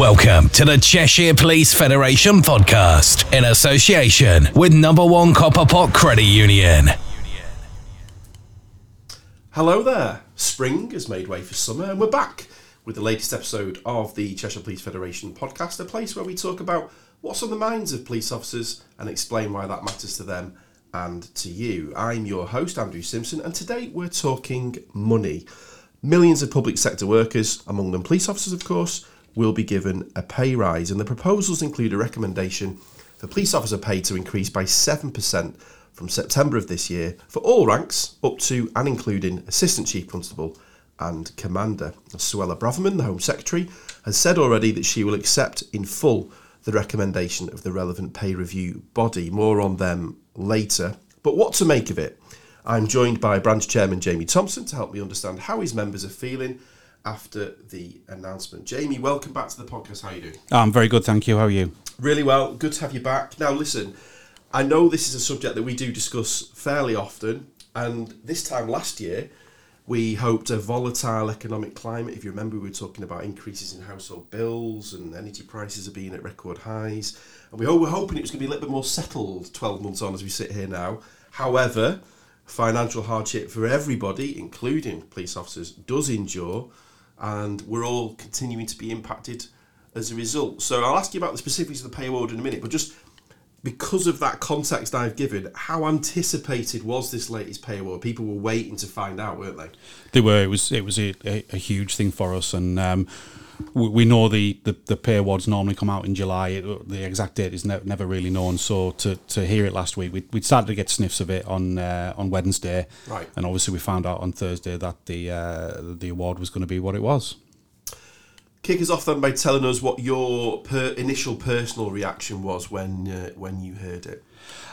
Welcome to the Cheshire Police Federation podcast in association with Number One Copperpot Credit Union. Hello there. Spring has made way for summer, and we're back with the latest episode of the Cheshire Police Federation podcast, a place where we talk about what's on the minds of police officers and explain why that matters to them and to you. I'm your host, Andrew Simpson, and today we're talking money. Millions of public sector workers, among them police officers, of course, will be given a pay rise, and the proposals include a recommendation for police officer pay to increase by 7% from September of this year for all ranks up to and including Assistant Chief Constable and Commander. Suella Braverman, the Home Secretary, has said already that she will accept in full the recommendation of the relevant pay review body. More on them later. But what to make of it? I'm joined by Branch Chairman Jamie Thompson to help me understand how his members are feeling after the announcement. Jamie, welcome back to the podcast. How are you doing? Ah, I'm very good, thank you. How are you? Really well. Good to have you back. Now, listen, I know this is a subject that we do discuss fairly often, and this time last year, we hoped a volatile economic climate. If you remember, we were talking about increases in household bills and energy prices are being at record highs. And we were hoping it was going to be a little bit more settled 12 months on as we sit here now. However, financial hardship for everybody, including police officers, does endure, and we're all continuing to be impacted as a result. So I'll ask you about the specifics of the pay award in a minute, but just because of that context I've given, how anticipated was this latest pay award? People were waiting to find out, weren't they? They were. It was. It was a, a, a huge thing for us, and um, we, we know the, the, the pay awards normally come out in July. It, the exact date is ne- never really known. So to, to hear it last week, we we started to get sniffs of it on uh, on Wednesday, Right. And obviously, we found out on Thursday that the uh, the award was going to be what it was. Kick us off then by telling us what your per- initial personal reaction was when uh, when you heard it.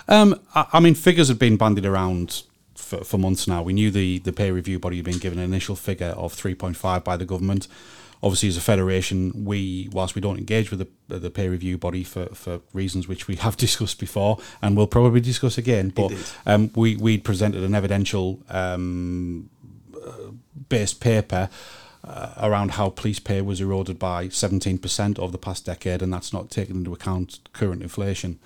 Um, I, I mean, figures have been bandied around for, for months now. We knew the, the peer review body had been given an initial figure of 3.5 by the government. Obviously, as a federation, we, whilst we don't engage with the, the peer review body for, for reasons which we have discussed before and will probably discuss again, but um, we, we presented an evidential um, uh, based paper uh, around how police pay was eroded by 17% over the past decade, and that's not taken into account current inflation.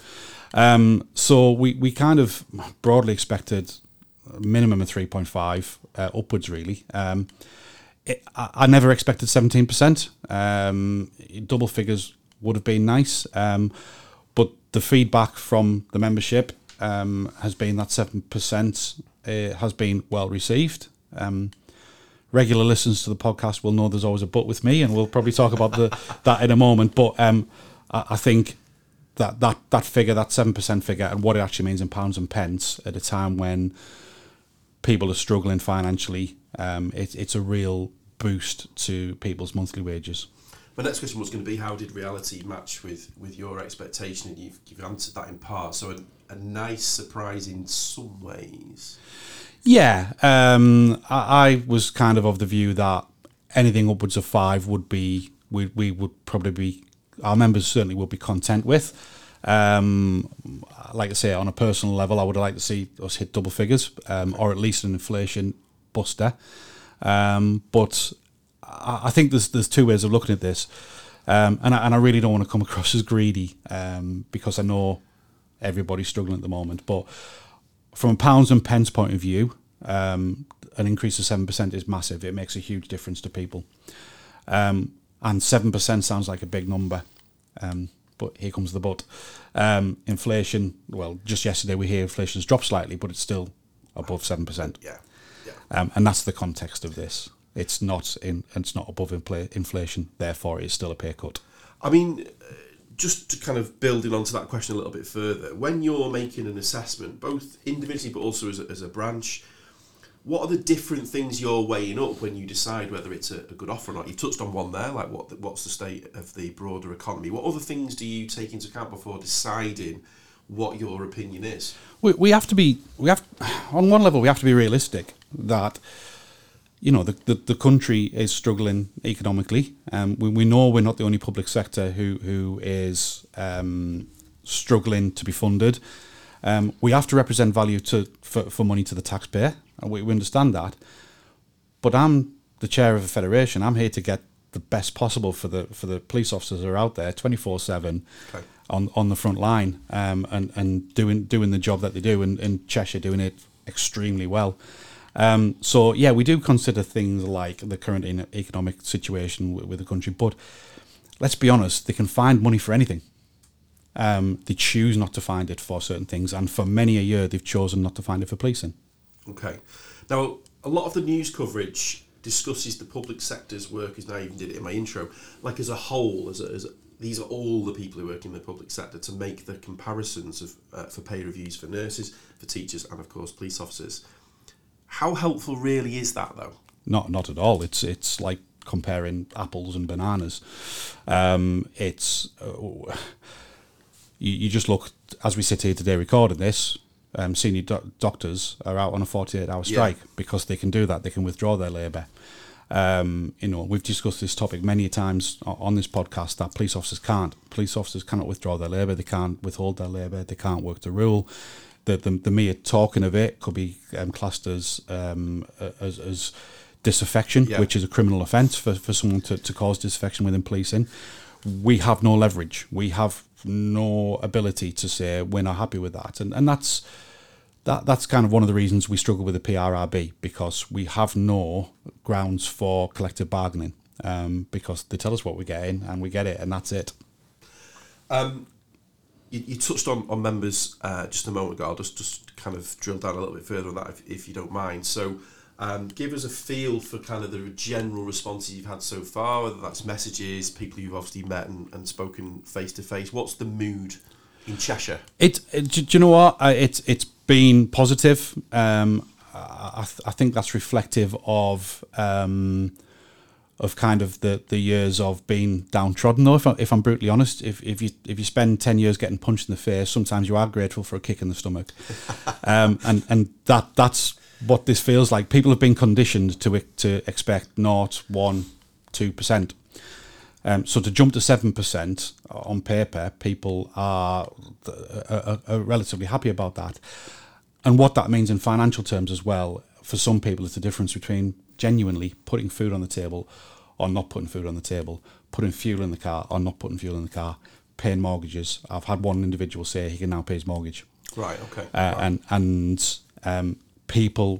Um, so we, we kind of broadly expected a minimum of 3.5 uh, upwards, really. Um, I, never expected 17%. Um, double figures would have been nice, um, but the feedback from the membership um, has been that 7% uh, has been well received. Um, regular listeners to the podcast will know there's always a but with me, and we'll probably talk about the that in a moment. But um, I, I think that that that figure, that seven percent figure, and what it actually means in pounds and pence at a time when people are struggling financially, um, it, it's a real boost to people's monthly wages. My next question was going to be how did reality match with, with your expectation, and you've, you've answered that in part. So a, a nice surprise in some ways. Yeah, um, I, I was kind of of the view that anything upwards of five would be we we would probably be our members certainly would be content with. Um, like I say, on a personal level, I would like to see us hit double figures, um, or at least an inflation buster. Um, but I, think there's there's two ways of looking at this, um, and I, and I really don't want to come across as greedy um, because I know everybody's struggling at the moment. But from a pounds and pence point of view, um, an increase of seven percent is massive. It makes a huge difference to people, um, and seven percent sounds like a big number. Um, but here comes the but. Um, inflation. Well, just yesterday we hear inflation's dropped slightly, but it's still above seven percent. Yeah. Um, and that's the context of this. It's not in. It's not above infl- inflation. Therefore, it's still a pay cut. I mean, uh, just to kind of building onto that question a little bit further, when you're making an assessment, both individually but also as a, as a branch, what are the different things you're weighing up when you decide whether it's a, a good offer or not? You've touched on one there, like what what's the state of the broader economy. What other things do you take into account before deciding what your opinion is? we, we have to be we have on one level we have to be realistic that you know the, the, the country is struggling economically. Um, we, we know we're not the only public sector who who is um, struggling to be funded. Um, we have to represent value to for, for money to the taxpayer and we, we understand that. But I'm the chair of a federation. I'm here to get the best possible for the for the police officers who are out there twenty four seven on on the front line um, and and doing doing the job that they do, and, and Cheshire doing it extremely well. Um, so yeah, we do consider things like the current economic situation with, with the country, but let's be honest, they can find money for anything. Um, they choose not to find it for certain things, and for many a year, they've chosen not to find it for policing. Okay. Now, a lot of the news coverage discusses the public sector's workers. Now, I even did it in my intro. Like as a whole, as, a, as a, these are all the people who work in the public sector to make the comparisons of uh, for pay reviews for nurses, for teachers, and of course police officers. How helpful really is that, though? Not not at all. It's it's like comparing apples and bananas. Um, it's uh, you, you just look as we sit here today recording this. Um, senior doc- doctors are out on a 48 hour strike because they can do that. They can withdraw their labour. Um, you know, we've discussed this topic many times on this podcast that police officers can't. Police officers cannot withdraw their labour. They can't withhold their labour. They can't work the rule. The, the, the mere talking of it could be um, classed as, um, as as disaffection, Yeah. which is a criminal offence for, for someone to, to cause disaffection within policing. We have no leverage. We have no ability to say we're not happy with that, and and that's that that's kind of one of the reasons we struggle with the PRRB because we have no grounds for collective bargaining um, because they tell us what we're getting and we get it and that's it. You, you touched on, on members uh, just a moment ago. I'll just, just kind of drill down a little bit further on that if, if you don't mind. So, um, give us a feel for kind of the general responses you've had so far, whether that's messages, people you've obviously met and, and spoken face to face. What's the mood in Cheshire? It, it do you know what? It's it's been positive. Um, I, I th- I think that's reflective of um, of kind of the, the years of being downtrodden. Though, if, I, if I'm brutally honest, if, if you if you spend ten years getting punched in the face, sometimes you are grateful for a kick in the stomach, um, and and that that's what this feels like. People have been conditioned to to expect naught, one, two percent. Um, so to jump to seven percent on paper, people are, are, are relatively happy about that, and what that means in financial terms as well. For some people, it's the difference between genuinely putting food on the table or not putting food on the table, putting fuel in the car or not putting fuel in the car, paying mortgages. I've had one individual say he can now pay his mortgage Right. Okay. uh, and and um, people,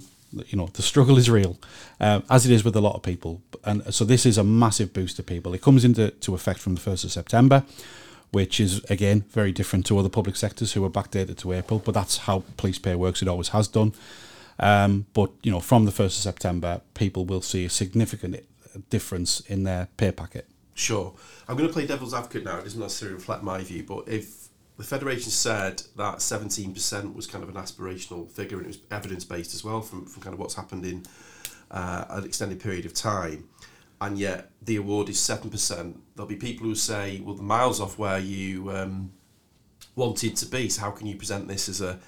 you know, the struggle is real, uh, as it is with a lot of people. And so this is a massive boost to people. It comes into to effect from the first of September, which is again very different to other public sectors who are backdated to April. But that's how police pay works. It always has done. Um, but you know, from the first of September, people will see a significant difference in their pay packet. Sure. I'm going to play devil's advocate now. It doesn't necessarily reflect my view, but if the Federation said that 17% was kind of an aspirational figure and it was evidence based as well from, from kind of what's happened in uh, an extended period of time, and yet the award is 7%, there'll be people who say, well, the miles off where you um, wanted to be, so how can you present this as a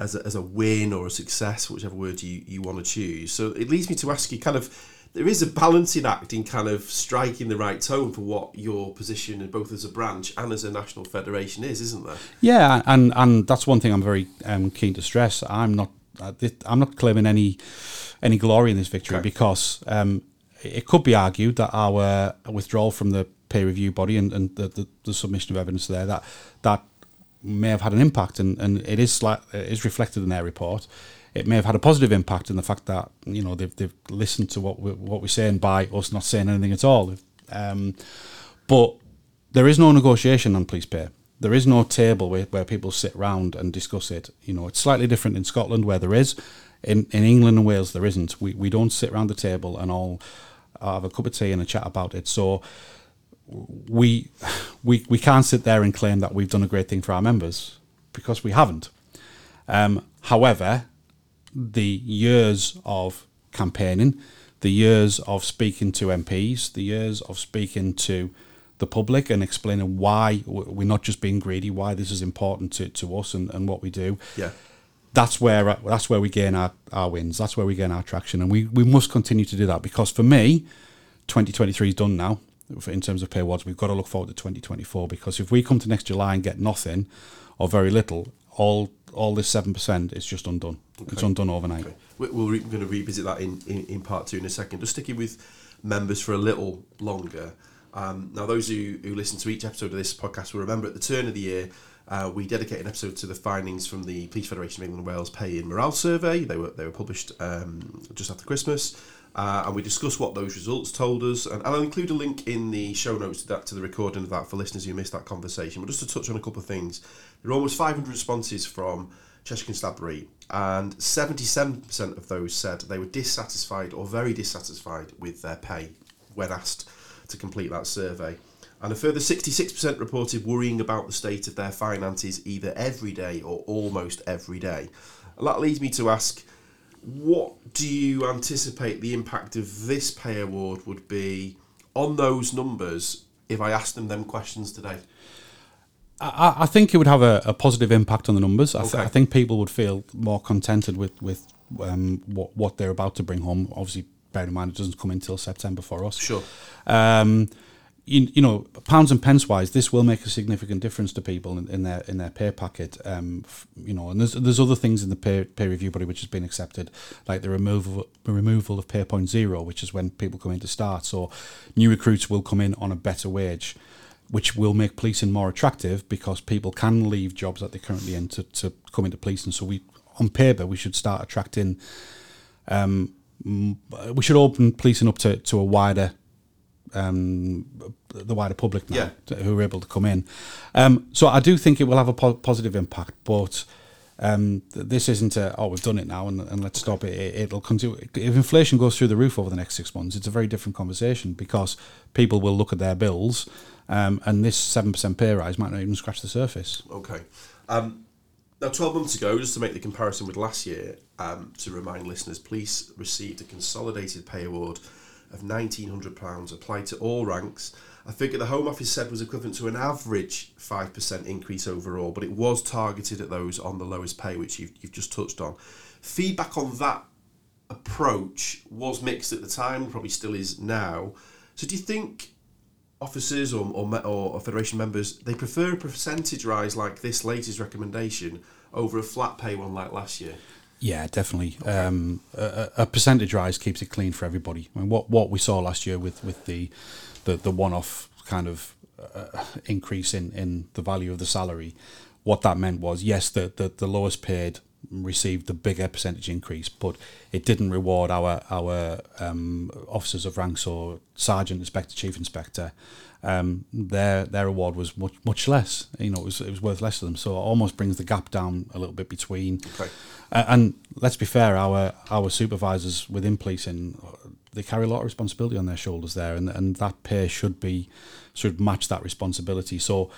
as a, as a win or a success, whichever word you, you want to choose. So it leads me to ask you kind of there is a balancing act in kind of striking the right tone for what your position, both as a branch and as a national federation, is, isn't there? Yeah, and and that's one thing I'm very um, keen to stress. I'm not uh, I'm not claiming any any glory in this victory Okay. because um, it could be argued that our withdrawal from the peer review body and, and the, the, the submission of evidence there that that may have had an impact, and, and it is slight, it is reflected in their report. It may have had a positive impact in the fact that you know they've, they've listened to what we, what we're saying by us not saying anything at all. Um, but there is no negotiation on police pay. There is no table where, where people sit round and discuss it. You know, it's slightly different in Scotland where there is. In in England and Wales there isn't. We we don't sit round the table and all have a cup of tea and a chat about it. So we we we can't sit there and claim that we've done a great thing for our members because we haven't. Um, however, the years of campaigning, the years of speaking to MPs, the years of speaking to the public and explaining why we're not just being greedy, why this is important to, to us and, and what we do. Yeah. That's where that's where we gain our, our wins. That's where we gain our traction, and we, we must continue to do that because for me, 2023 is done now in terms of pay awards. We've got to look forward to 2024 because if we come to next July and get nothing or very little, all all this seven percent is just undone. It's undone overnight. Okay. We- We're re- going to revisit that in, in, in part two in a second. Just sticking with members for a little longer. Um, now, those who, who listen to each episode of this podcast will remember at the turn of the year, uh, we dedicated an episode to the findings from the Police Federation of England and Wales Pay and Morale Survey. They were they were published um, just after Christmas, uh, and we discuss what those results told us. And I'll include a link in the show notes to that to the recording of that for listeners who missed that conversation. But just to touch on a couple of things, there are almost 500 responses from Cheshire Constabulary, and 77% of those said they were dissatisfied or very dissatisfied with their pay when asked to complete that survey. And a further 66% reported worrying about the state of their finances either every day or almost every day. And that leads me to ask what do you anticipate the impact of this pay award would be on those numbers if I asked them them questions today? I, I think it would have a, a positive impact on the numbers. I, th- Okay. I think people would feel more contented with with um, what what they're about to bring home. Obviously, bear in mind it doesn't come until September for us. Sure. Um, you, you know, pounds and pence wise, this will make a significant difference to people in, in their in their pay packet. Um, f- you know, and there's there's other things in the pay, pay review body which has been accepted, like the removal removal of pay point zero, which is when people come in to start. So, new recruits will come in on a better wage, which will make policing more attractive because people can leave jobs that they're currently in to, to come into policing. So we, on paper, we should start attracting. Um, we should open policing up to, to a wider um, the wider public now Yeah. who are able to come in. Um, so I do think it will have a po- positive impact, but um, th- this isn't a, oh, we've done it now and, and let's stop it. it. It'll continue. If inflation goes through the roof over the next six months, it's a very different conversation because people will look at their bills um, and this 7% pay rise might not even scratch the surface. Okay. Um, now, 12 months ago, just to make the comparison with last year, um, to remind listeners, police received a consolidated pay award of £1,900 applied to all ranks. I figure the Home Office said was equivalent to an average 5% increase overall, but it was targeted at those on the lowest pay, which you've, you've just touched on. Feedback on that approach was mixed at the time, probably still is now. So, do you think officers or, or, or federation members they prefer a percentage rise like this latest recommendation over a flat pay one like last year Yeah, definitely. Um, a, a percentage rise keeps it clean for everybody. I mean, what what we saw last year with with the the, the one off kind of uh, increase in, in the value of the salary, what that meant was yes, the, the the lowest paid received the bigger percentage increase, but it didn't reward our our um, officers of rank, so sergeant, inspector, chief inspector. Um, their their award was much much less. You know, it was it was worth less to them. So it almost brings the gap down a little bit between. Okay. Uh, and let's be fair, our our supervisors within policing, uh, they carry a lot of responsibility on their shoulders there, and and that pay should be should match that responsibility. So.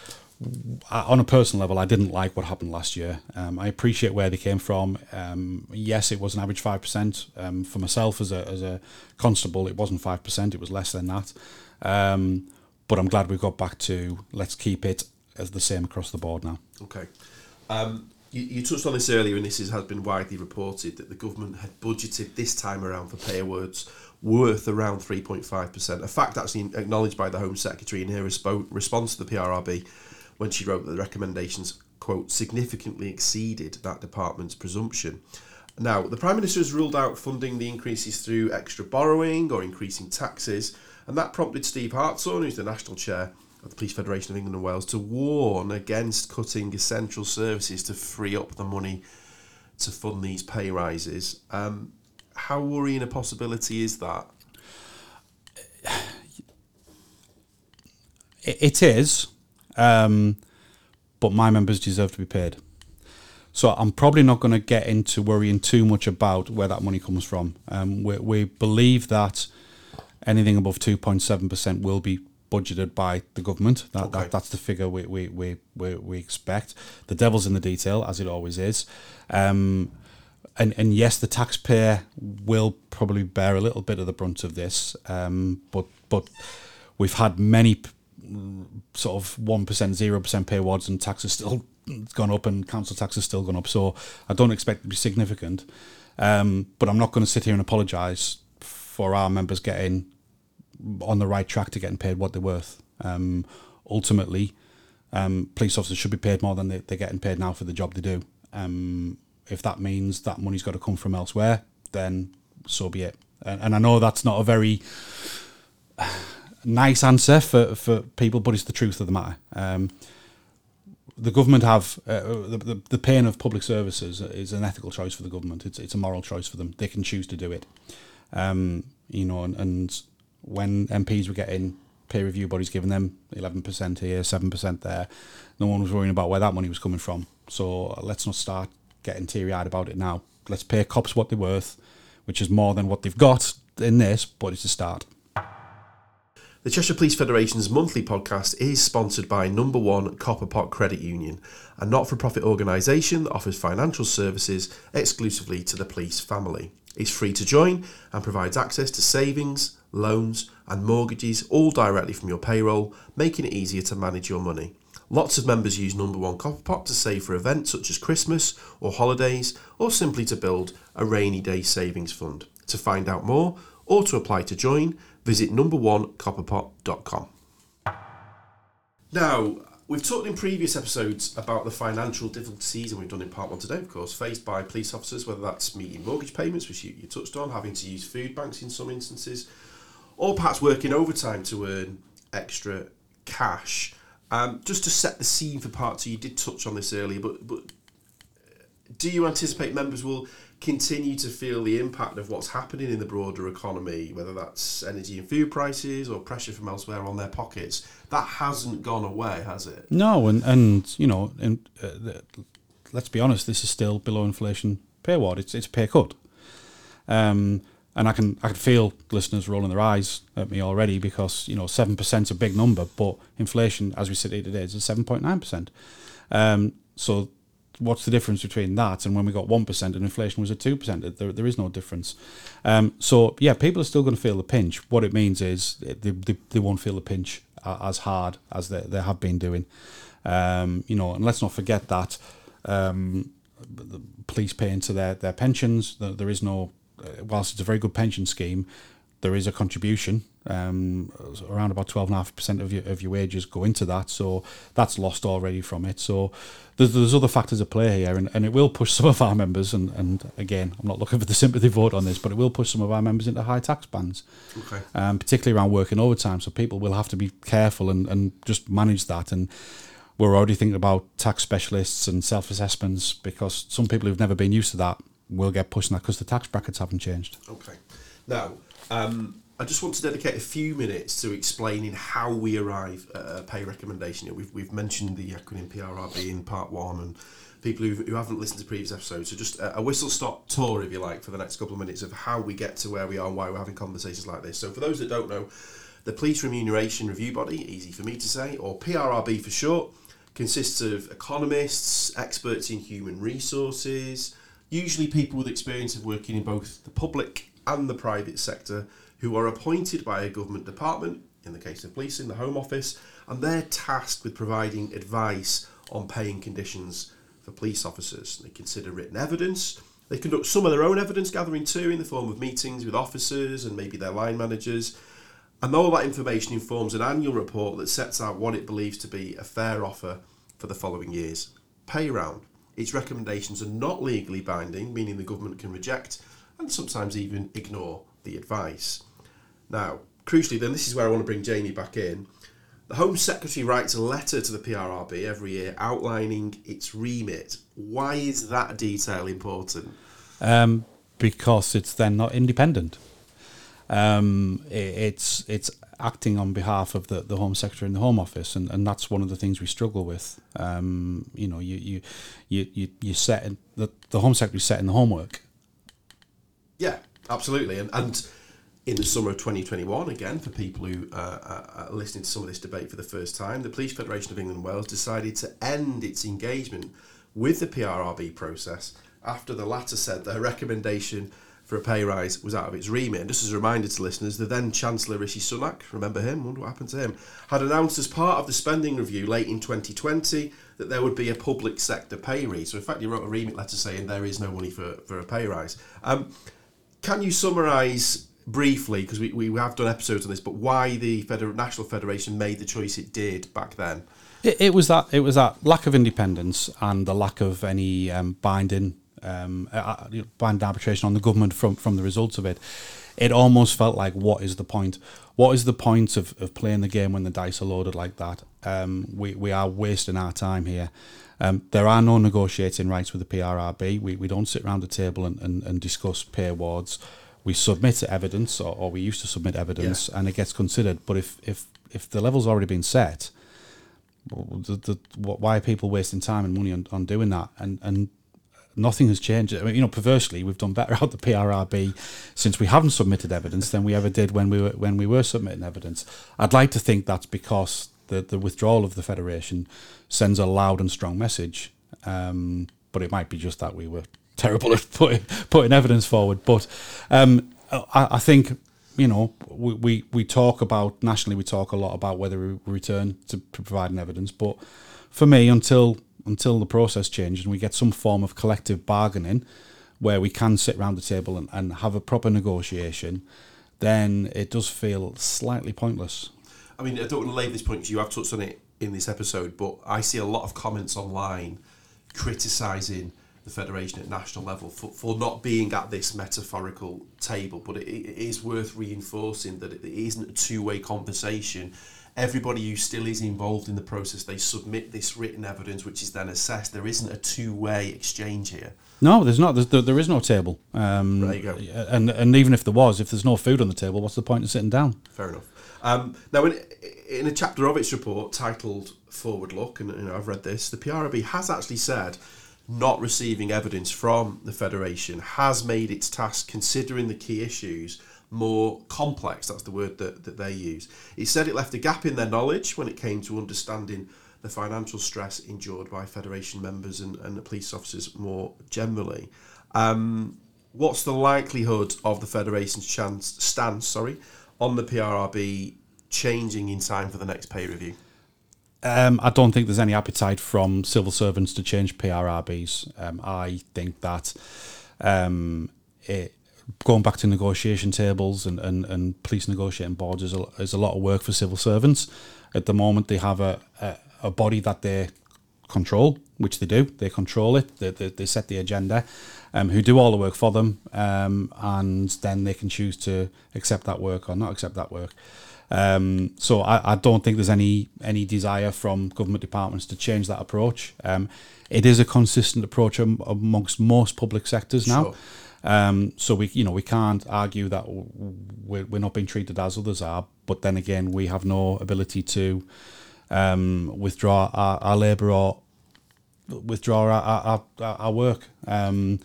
On a personal level, I didn't like what happened last year. Um, I appreciate where they came from. Um, yes, it was an average five percent um, for myself as a as a constable. It wasn't five percent; it was less than that. Um, but I'm glad we got back to let's keep it as the same across the board now. okay. Um, you, you touched on this earlier and this is, has been widely reported that the government had budgeted this time around for pay awards worth around 3.5% a fact actually acknowledged by the home secretary in her respo- response to the prrb when she wrote that the recommendations quote significantly exceeded that department's presumption. Now, the Prime Minister has ruled out funding the increases through extra borrowing or increasing taxes, and that prompted Steve Hartshorn, who's the National Chair of the Police Federation of England and Wales, to warn against cutting essential services to free up the money to fund these pay rises. Um, how worrying a possibility is that? It, is, um, but my members deserve to be paid. So I'm probably not going to get into worrying too much about where that money comes from. Um, we, we believe that anything above 2.7% will be budgeted by the government. That, Okay. that that's the figure we we, we, we we expect. The devil's in the detail, as it always is. Um, and and yes, the taxpayer will probably bear a little bit of the brunt of this. Um, but but we've had many p- sort of one percent, zero percent pay awards, and taxes still gone up, and council tax has still gone up. So I don't expect it to be significant. Um, but I'm not going to sit here and apologise for our members getting on the right track to getting paid what they're worth. Um, ultimately, um, police officers should be paid more than they, they're getting paid now for the job they do. Um, if that means that money's got to come from elsewhere, then so be it. And, and I know that's not a very nice answer for, for people, but it's the truth of the matter. Um, the government have uh, the, the, the paying of public services is an ethical choice for the government. It's it's a moral choice for them. They can choose to do it. Um, you know, and, and when MPs were getting peer review bodies giving them eleven percent here, seven percent there, no one was worrying about where that money was coming from. So let's not start getting teary eyed about it now. Let's pay cops what they're worth, which is more than what they've got in this, but it's a start. The Cheshire Police Federation's monthly podcast is sponsored by Number One Copperpot Credit Union, a not for profit organisation that offers financial services exclusively to the police family. It's free to join and provides access to savings, loans, and mortgages all directly from your payroll, making it easier to manage your money. Lots of members use Number One Copperpot to save for events such as Christmas or holidays, or simply to build a rainy day savings fund. To find out more or to apply to join, visit numberonecopperpot.com. Now, we've talked in previous episodes about the financial difficulties, and we've done in part one today, of course, faced by police officers, whether that's meeting mortgage payments, which you, you touched on, having to use food banks in some instances, or perhaps working overtime to earn extra cash. Um, just to set the scene for part two, you did touch on this earlier, but but do you anticipate members will continue to feel the impact of what's happening in the broader economy, whether that's energy and food prices or pressure from elsewhere on their pockets? That hasn't gone away, has it? No, and and you know, and uh, the, let's be honest, this is still below inflation pay award. It's it's pay cut. Um, and I can I can feel listeners rolling their eyes at me already because you know seven percent is a big number, but inflation, as we sit here today, is seven point nine percent. Um, so what's the difference between that and when we got one percent and inflation was at two percent? There, there is no difference. Um, so yeah, people are still going to feel the pinch. What it means is they, they, they won't feel the pinch as hard as they, they have been doing. Um, you know, and let's not forget that um, the police pay into their, their pensions. There is no whilst it's a very good pension scheme, there is a contribution. Um, around about twelve and a half percent of your of your wages go into that, so that's lost already from it. So there's, there's other factors at play here, and, and it will push some of our members. And, and again, I'm not looking for the sympathy vote on this, but it will push some of our members into high tax bands, Okay. um, particularly around working overtime. So people will have to be careful and, and just manage that. And we're already thinking about tax specialists and self assessments because some people who've never been used to that will get pushed in that because the tax brackets haven't changed. Okay. Now, um, I just want to dedicate a few minutes to explaining how we arrive at a pay recommendation. We've, we've mentioned the acronym PRRB in part one, and people who, who haven't listened to previous episodes, so just a, a whistle stop tour, if you like, for the next couple of minutes of how we get to where we are and why we're having conversations like this. So, for those that don't know, the Police Remuneration Review Body, easy for me to say, or PRRB for short, consists of economists, experts in human resources, usually people with experience of working in both the public and the private sector who are appointed by a government department, in the case of policing, the Home Office, and they're tasked with providing advice on paying conditions for police officers. They consider written evidence. They conduct some of their own evidence gathering too in the form of meetings with officers and maybe their line managers. And all that information informs an annual report that sets out what it believes to be a fair offer for the following years. Pay round. Its recommendations are not legally binding, meaning the government can reject and sometimes even ignore the advice. Now, crucially, then, this is where I want to bring Jamie back in. The Home Secretary writes a letter to the PRRB every year outlining its remit. Why is that detail important? um, because it's then not independent. Um, it's it's acting on behalf of the, the Home Secretary and the Home Office, and, and that's one of the things we struggle with. Um, you know, you you you you, you set in, the the Home Secretary setting the homework. Yeah, absolutely. And, and in the summer of 2021, again, for people who uh, are listening to some of this debate for the first time, the Police Federation of England and Wales decided to end its engagement with the PRRB process after the latter said their recommendation for a pay rise was out of its remit. And just as a reminder to listeners, the then Chancellor Rishi Sunak, remember him, wonder what happened to him, had announced as part of the spending review late in 2020 that there would be a public sector pay rise. So in fact, he wrote a remit letter saying there is no money for, for a pay rise. Um, can you summarise briefly, because we, we have done episodes on this, but why the Feder- National Federation made the choice it did back then? It, it was that it was that lack of independence and the lack of any um, binding um, uh, binding arbitration on the government from from the results of it. It almost felt like what is the point what is the point of, of playing the game when the dice are loaded like that? Um, we, we are wasting our time here. Um, there are no negotiating rights with the PRRB. We, we don't sit around the table and, and, and discuss pay awards. We submit evidence, or, or we used to submit evidence, and it gets considered. But if, if, if the level's already been set, the, the, why are people wasting time and money on, on doing that? And, and nothing has changed. I mean, you know, perversely, we've done better out the PRRB since we haven't submitted evidence than we ever did when we were when we were submitting evidence. I'd like to think that's because the the withdrawal of the federation sends a loud and strong message. Um, but it might be just that we were terrible at putting putting evidence forward. But um, I, I think you know, we, we, we talk about nationally, we talk a lot about whether we return to providing evidence. But for me, until until the process changes and we get some form of collective bargaining where we can sit around the table and, and have a proper negotiation, then it does feel slightly pointless. I mean, I don't want to lay this point because you have touched on it in this episode, but I see a lot of comments online criticising the federation at national level for, for not being at this metaphorical table. But it, it is worth reinforcing that it isn't a two way conversation everybody who still is involved in the process, they submit this written evidence, which is then assessed. There isn't a two-way exchange here. No, there's not. There's, there, there is no table. Um, there you go. And and even if there was, if there's no food on the table, what's the point of sitting down? Fair enough. Um, now, in, in a chapter of its report titled "Forward Look," and you know, I've read this, the PRB has actually said not receiving evidence from the federation has made its task considering the key issues more complex. That's the word that, that they use. He said it left a gap in their knowledge when it came to understanding the financial stress endured by Federation members and, and the police officers more generally. Um, what's the likelihood of the Federation's chance, stance sorry, on the PRRB changing in time for the next pay review? Um, I don't think there's any appetite from civil servants to change PRRBs. Um, I think that um, it, going back to negotiation tables and, and, and police negotiating boards is a, is a lot of work for civil servants. At the moment, they have a, a, a body that they control, which they do. They control it. They, they, they set the agenda, um, who do all the work for them, um, and then they can choose to accept that work or not accept that work. Um, so I, I don't think there's any any desire from government departments to change that approach. Um, it is a consistent approach amongst most public sectors now. Um, so we, you know, we can't argue that we're, we're not being treated as others are. But then again, we have no ability to um, withdraw our, our labour or withdraw our our, our work. Um,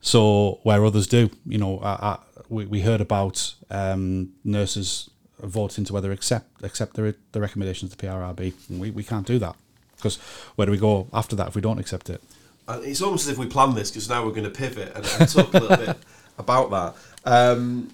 so where others do, you know, I, I, we, we heard about um, nurses voting to whether accept accept the, the recommendations of the PRRB. We, we can't do that because where do we go after that if we don't accept it? And it's almost as if we planned this because now we're going to pivot and, and talk a little bit about that. Um,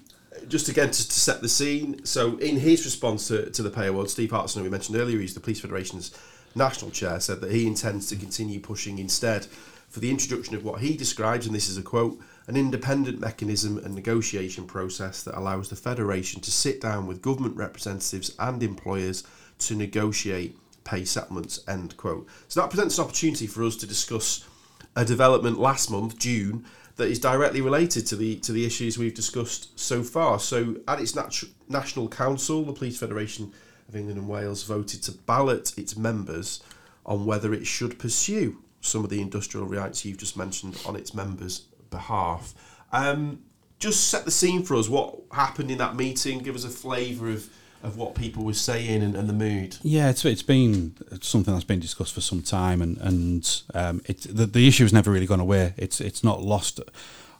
just again to, to, set the scene. So, in his response to, to the pay award, Steve Hartshorn, who we mentioned earlier, he's the Police Federation's national chair, said that he intends to continue pushing instead for the introduction of what he describes, and this is a quote, an independent mechanism and negotiation process that allows the Federation to sit down with government representatives and employers to negotiate pay settlements. End quote. So that presents an opportunity for us to discuss a development last month, June, that is directly related to the to the issues we've discussed so far. So, at its nat- national council, the Police Federation of England and Wales voted to ballot its members on whether it should pursue some of the industrial rights you've just mentioned on its members' behalf. Um, just set the scene for us. What happened in that meeting? Give us a flavour of of what people were saying and, and, the mood. Yeah, it's it's been something that's been discussed for some time, and and um, it the, the issue has never really gone away. It's it's not lost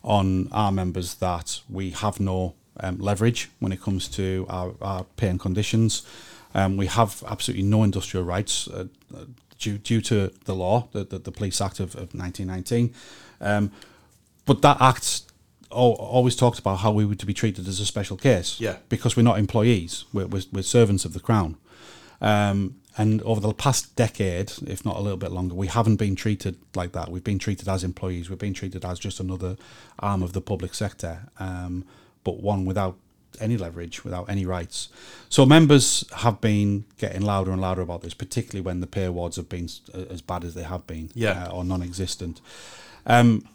on our members that we have no um, leverage when it comes to our, our pay and conditions. Um, we have absolutely no industrial rights uh, due due to the law, the the, the Police Act of, of 1919. Um, but that act always talked about how we were to be treated as a special case. Yeah. Because we're not employees, we're, we're, we're servants of the Crown. Um, and over the past decade, if not a little bit longer, we haven't been treated like that. We've been treated as employees. We've been treated as just another arm of the public sector, um, but one without any leverage, without any rights. So members have been getting louder and louder about this, particularly when the pay awards have been as bad as they have been, yeah. uh, or non-existent. Um,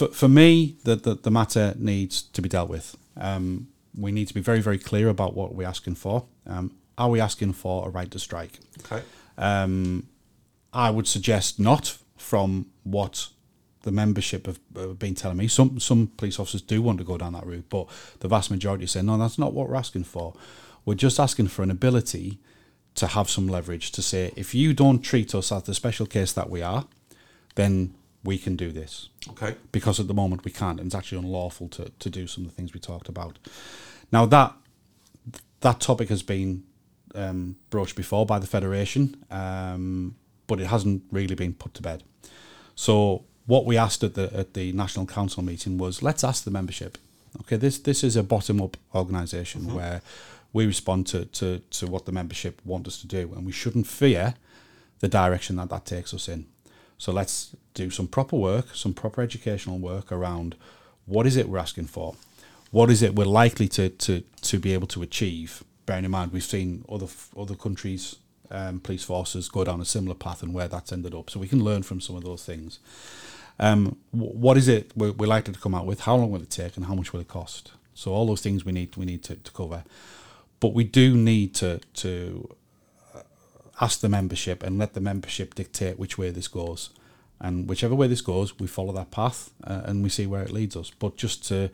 for, for me, the, the, the matter needs to be dealt with. Um, we need to be very very clear about what we're asking for. Um, are we asking for a right to strike? Okay. Um, I would suggest not from what the membership have, have been telling me. Some some police officers do want to go down that route, but the vast majority say no, that's not what we're asking for. We're just asking for an ability to have some leverage to say if you don't treat us as the special case that we are, then we can do this Okay. because at the moment we can't, and it's actually unlawful to, to do some of the things we talked about. Now that that topic has been um, broached before by the federation, um, but it hasn't really been put to bed. So what we asked at the at the national council meeting was let's ask the membership. Okay, this this is a bottom up organisation where we respond to, to to what the membership want us to do, and we shouldn't fear the direction that that takes us in. So let's do some proper work, some proper educational work around what is it we're asking for, what is it we're likely to to, to be able to achieve. Bearing in mind we've seen other other countries um, police forces go down a similar path and where that's ended up, so we can learn from some of those things. Um, wh- what is it we're, we're likely to come out with? How long will it take, and how much will it cost? So all those things we need we need to, to cover, but we do need to to ask the membership and let the membership dictate which way this goes. And whichever way this goes, we follow that path uh, and we see where it leads us. But just to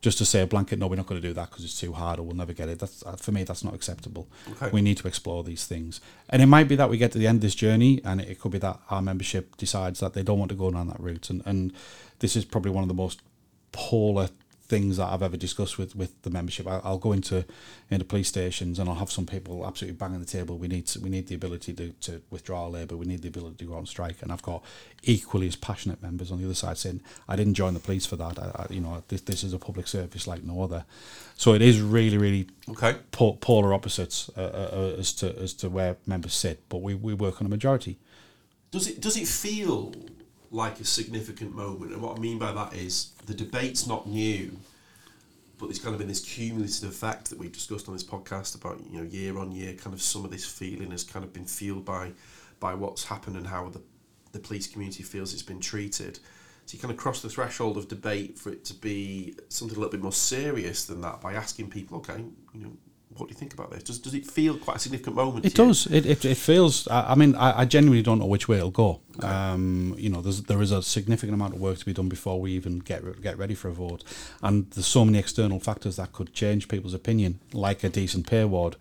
just to say a blanket, no, we're not going to do that because it's too hard or we'll never get it. That's uh, for me, that's not acceptable. Okay. We need to explore these things, and it might be that we get to the end of this journey, and it could be that our membership decides that they don't want to go down that route. And and this is probably one of the most polar things that I've ever discussed with, with the membership. I, I'll go into into police stations and I'll have some people absolutely banging the table. We need to, we need the ability to, to withdraw our labour. We need the ability to go on strike. And I've got equally as passionate members on the other side saying, "I didn't join the police for that. I, I, you know, this this is a public service like no other." So it is really really Okay. po- polar opposites uh, uh, uh, as to as to where members sit. But we, we work on a majority. Does it does it feel like a significant moment? And what I mean by that is the debate's not new, but there's kind of been this cumulative effect that we've discussed on this podcast about you know year on year. Kind of some of this feeling has kind of been fueled by by what's happened and how the the police community feels it's been treated. So you kind of cross the threshold of debate for it to be something a little bit more serious than that by asking people, okay, you know, what do you think about this? Does does it feel quite a significant moment? It does. It, it, it feels. I, I mean, I, I genuinely don't know which way it'll go. Um, you know, there's there is a significant amount of work to be done before we even get get ready for a vote, and there's so many external factors that could change people's opinion, like a decent pay award,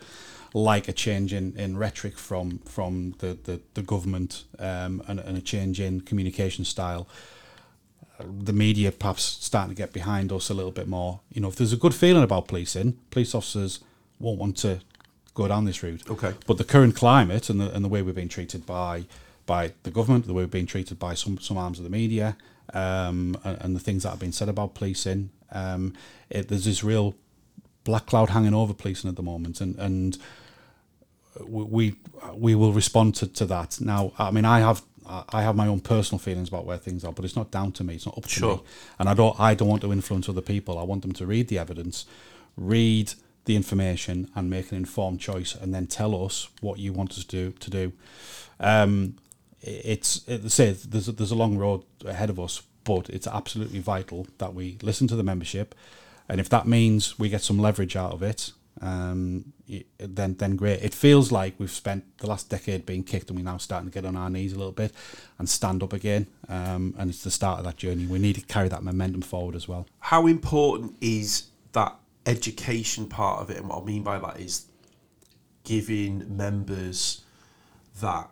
like a change in, in rhetoric from from the the, the government, um, and, and a change in communication style. the media perhaps starting to get behind us a little bit more. You know, if there's a good feeling about policing, police officers won't want to go down this route. Okay. But the current climate and the and the way we're being treated by by the government, the way we're being treated by some some arms of the media, um, and, and the things that have been said about policing, um, it, there's this real black cloud hanging over policing at the moment, and and we we will respond to, to that. Now, I mean, I have I have my own personal feelings about where things are, but it's not down to me. It's not up to Sure. me, and I don't I don't want to influence other people. I want them to read the evidence, read the information, and make an informed choice, and then tell us what you want us to do. To do. Um, it's it, say there's a, there's a long road ahead of us, but it's absolutely vital that we listen to the membership, and if that means we get some leverage out of it, um, then then great. It feels like we've spent the last decade being kicked, and we're now starting to get on our knees a little bit and stand up again. Um, and it's the start of that journey. We need to carry that momentum forward as well. how important is that education part of it? And what I mean by that is giving members that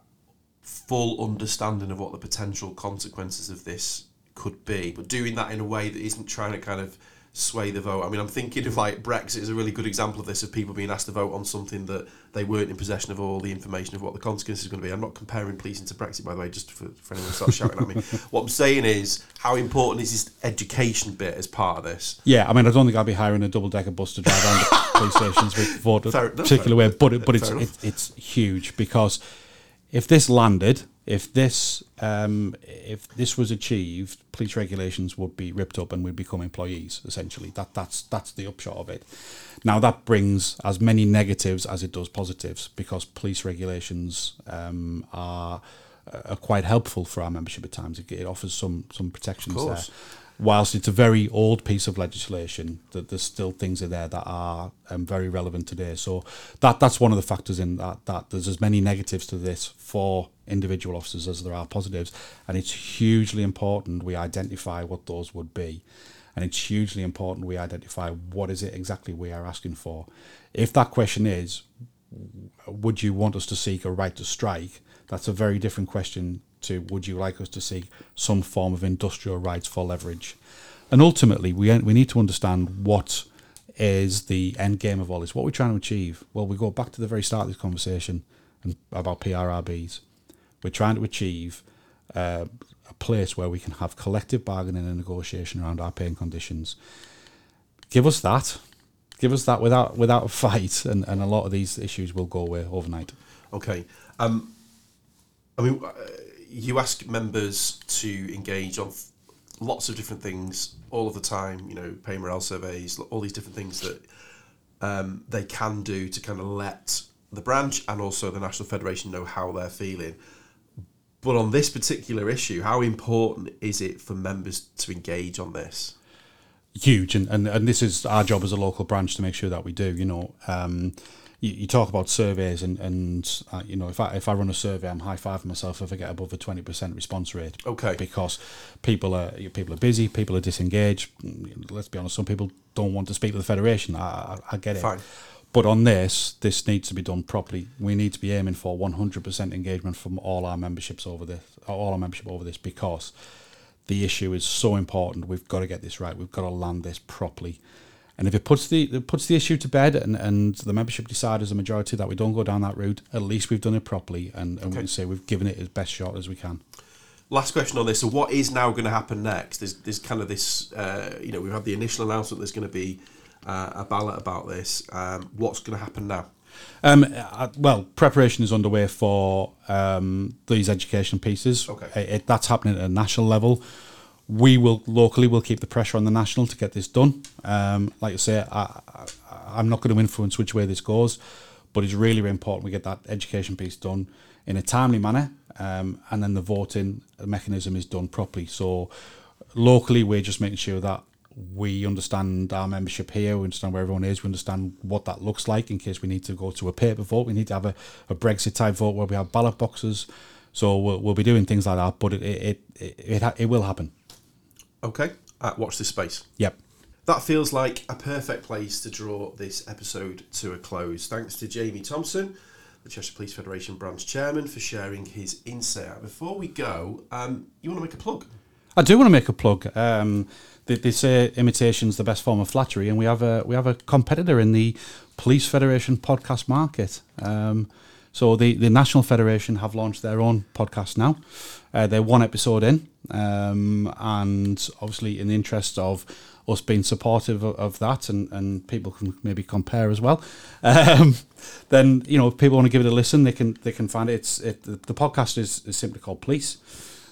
full understanding of what the potential consequences of this could be, but doing that in a way that isn't trying to kind of sway the vote. I mean, I'm thinking of like Brexit is a really good example of this, of people being asked to vote on something that they weren't in possession of all the information of what the consequences are going to be. I'm not comparing policing to Brexit, by the way, just for, for anyone who starts shouting at me. What I'm saying is, how important is this education bit as part of this? Yeah, I mean, I don't think I'll be hiring a double decker bus to drive around the police stations with a Fair- particular way, but but it's it, it's huge because if this landed, if this um, if this was achieved, police regulations would be ripped up and we'd become employees. Essentially, that that's that's the upshot of it. Now that brings as many negatives as it does positives because police regulations um, are are quite helpful for our membership at times. It, it offers some some protections there. whilst it's a very old piece of legislation, that there's still things in there that are um, very relevant today. So that that's one of the factors in that that there's as many negatives to this for individual officers as there are positives, and it's hugely important we identify what those would be, and it's hugely important we identify what is it exactly we are asking for. If that question is, would you want us to seek a right to strike? That's a very different question to would you like us to seek some form of industrial rights for leverage? And ultimately, we we need to understand what is the end game of all this. What we're trying to achieve. Well, we go back to the very start of this conversation and about PRRBs. We're trying to achieve uh, a place where we can have collective bargaining and negotiation around our pay and conditions. Give us that. Give us that without without a fight, and, and a lot of these issues will go away overnight. Okay. Um, I mean, uh, you ask members to engage on lots of different things all of the time. You know, pay morale surveys, all these different things that um, they can do to kind of let the branch and also the national federation know how they're feeling. But on this particular issue, how important is it for members to engage on this? Huge, and, and, and this is our job as a local branch to make sure that we do. You know, um, you, you talk about surveys, and and uh, you know, if I if I run a survey, I'm high fiving myself if I get above a twenty percent response rate. Okay. because people are people are busy, people are disengaged. Let's be honest, some people don't want to speak to the federation. I I, I get it. Fine. But on this, this needs to be done properly. We need to be aiming for 100% engagement from all our memberships over this, all our membership over this, because the issue is so important. We've got to get this right. We've got to land this properly. And if it puts the it puts the issue to bed, and, and the membership decide as a majority that we don't go down that route, at least we've done it properly, and, and we can say we've given it as best shot as we can. Last question on this. So, what is now going to happen next? There's, there's kind of this, uh, you know, we've had the initial announcement there's going to be uh, a ballot about this. Um, what's going to happen now? Um, uh, well, preparation is underway for um, these education pieces. Okay. It, it- that's happening at a national level. We will locally will keep the pressure on the national to get this done. Um, like I say, I, I, I'm not going to influence which way this goes, but it's really, really important we get that education piece done in a timely manner, um, and then the voting mechanism is done properly. So locally, we're just making sure that we understand our membership here, we understand where everyone is, we understand what that looks like in case we need to go to a paper vote. We need to have a, a Brexit type vote where we have ballot boxes. So we'll, we'll be doing things like that, but it it it it, it, will happen. Okay, uh, watch this space. Yep. That feels like a perfect place to draw this episode to a close. Thanks to Jamie Thompson, the Cheshire Police Federation branch chairman, for sharing his insight. Before we go, um, you want to make a plug? I do want to make a plug. Um, they, they say imitation's the best form of flattery, and we have a we have a competitor in the Police Federation podcast market. Um, so the, the National Federation have launched their own podcast now. Uh, they're one episode in, um, and obviously in the interest of us being supportive of, that, and, and people can maybe compare as well. Um, then you know, if people want to give it a listen, they can they can find it. It's it, the, the podcast is, is simply called Police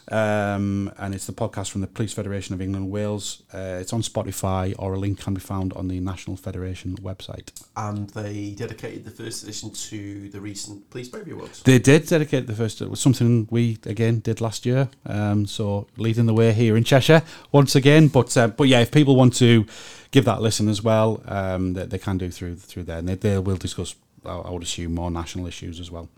um, and it's the podcast from the Police Federation of England and Wales. Uh, it's on Spotify, or a link can be found on the National Federation website. And they dedicated the first edition to the recent Police Bravery Awards. They did dedicate the first. It was something we again did last year. Um, so leading the way here in Cheshire once again. But uh, but yeah, if people want to give that a listen as well, um, they, they can do through through there, and they, they will discuss. I would assume more national issues as well.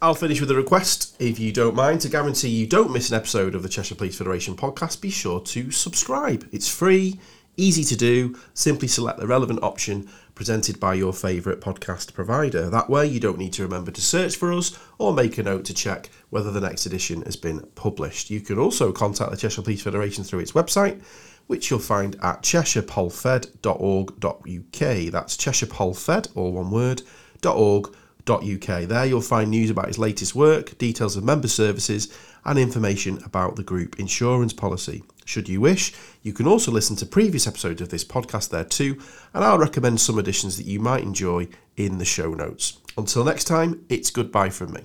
I'll finish with a request, if you don't mind, to guarantee you don't miss an episode of the Cheshire Police Federation podcast. Be sure to subscribe. It's free, easy to do. Simply select the relevant option presented by your favourite podcast provider. That way, you don't need to remember to search for us or make a note to check whether the next edition has been published. You can also contact the Cheshire Police Federation through its website, which you'll find at cheshirepolfed.org.uk. That's cheshirepolfed, all one word, .org uk. There you'll find news about his latest work, details of member services, and information about the group insurance policy. Should you wish, you can also listen to previous episodes of this podcast there too, and I'll recommend some additions that you might enjoy in the show notes. Until next time, it's goodbye from me.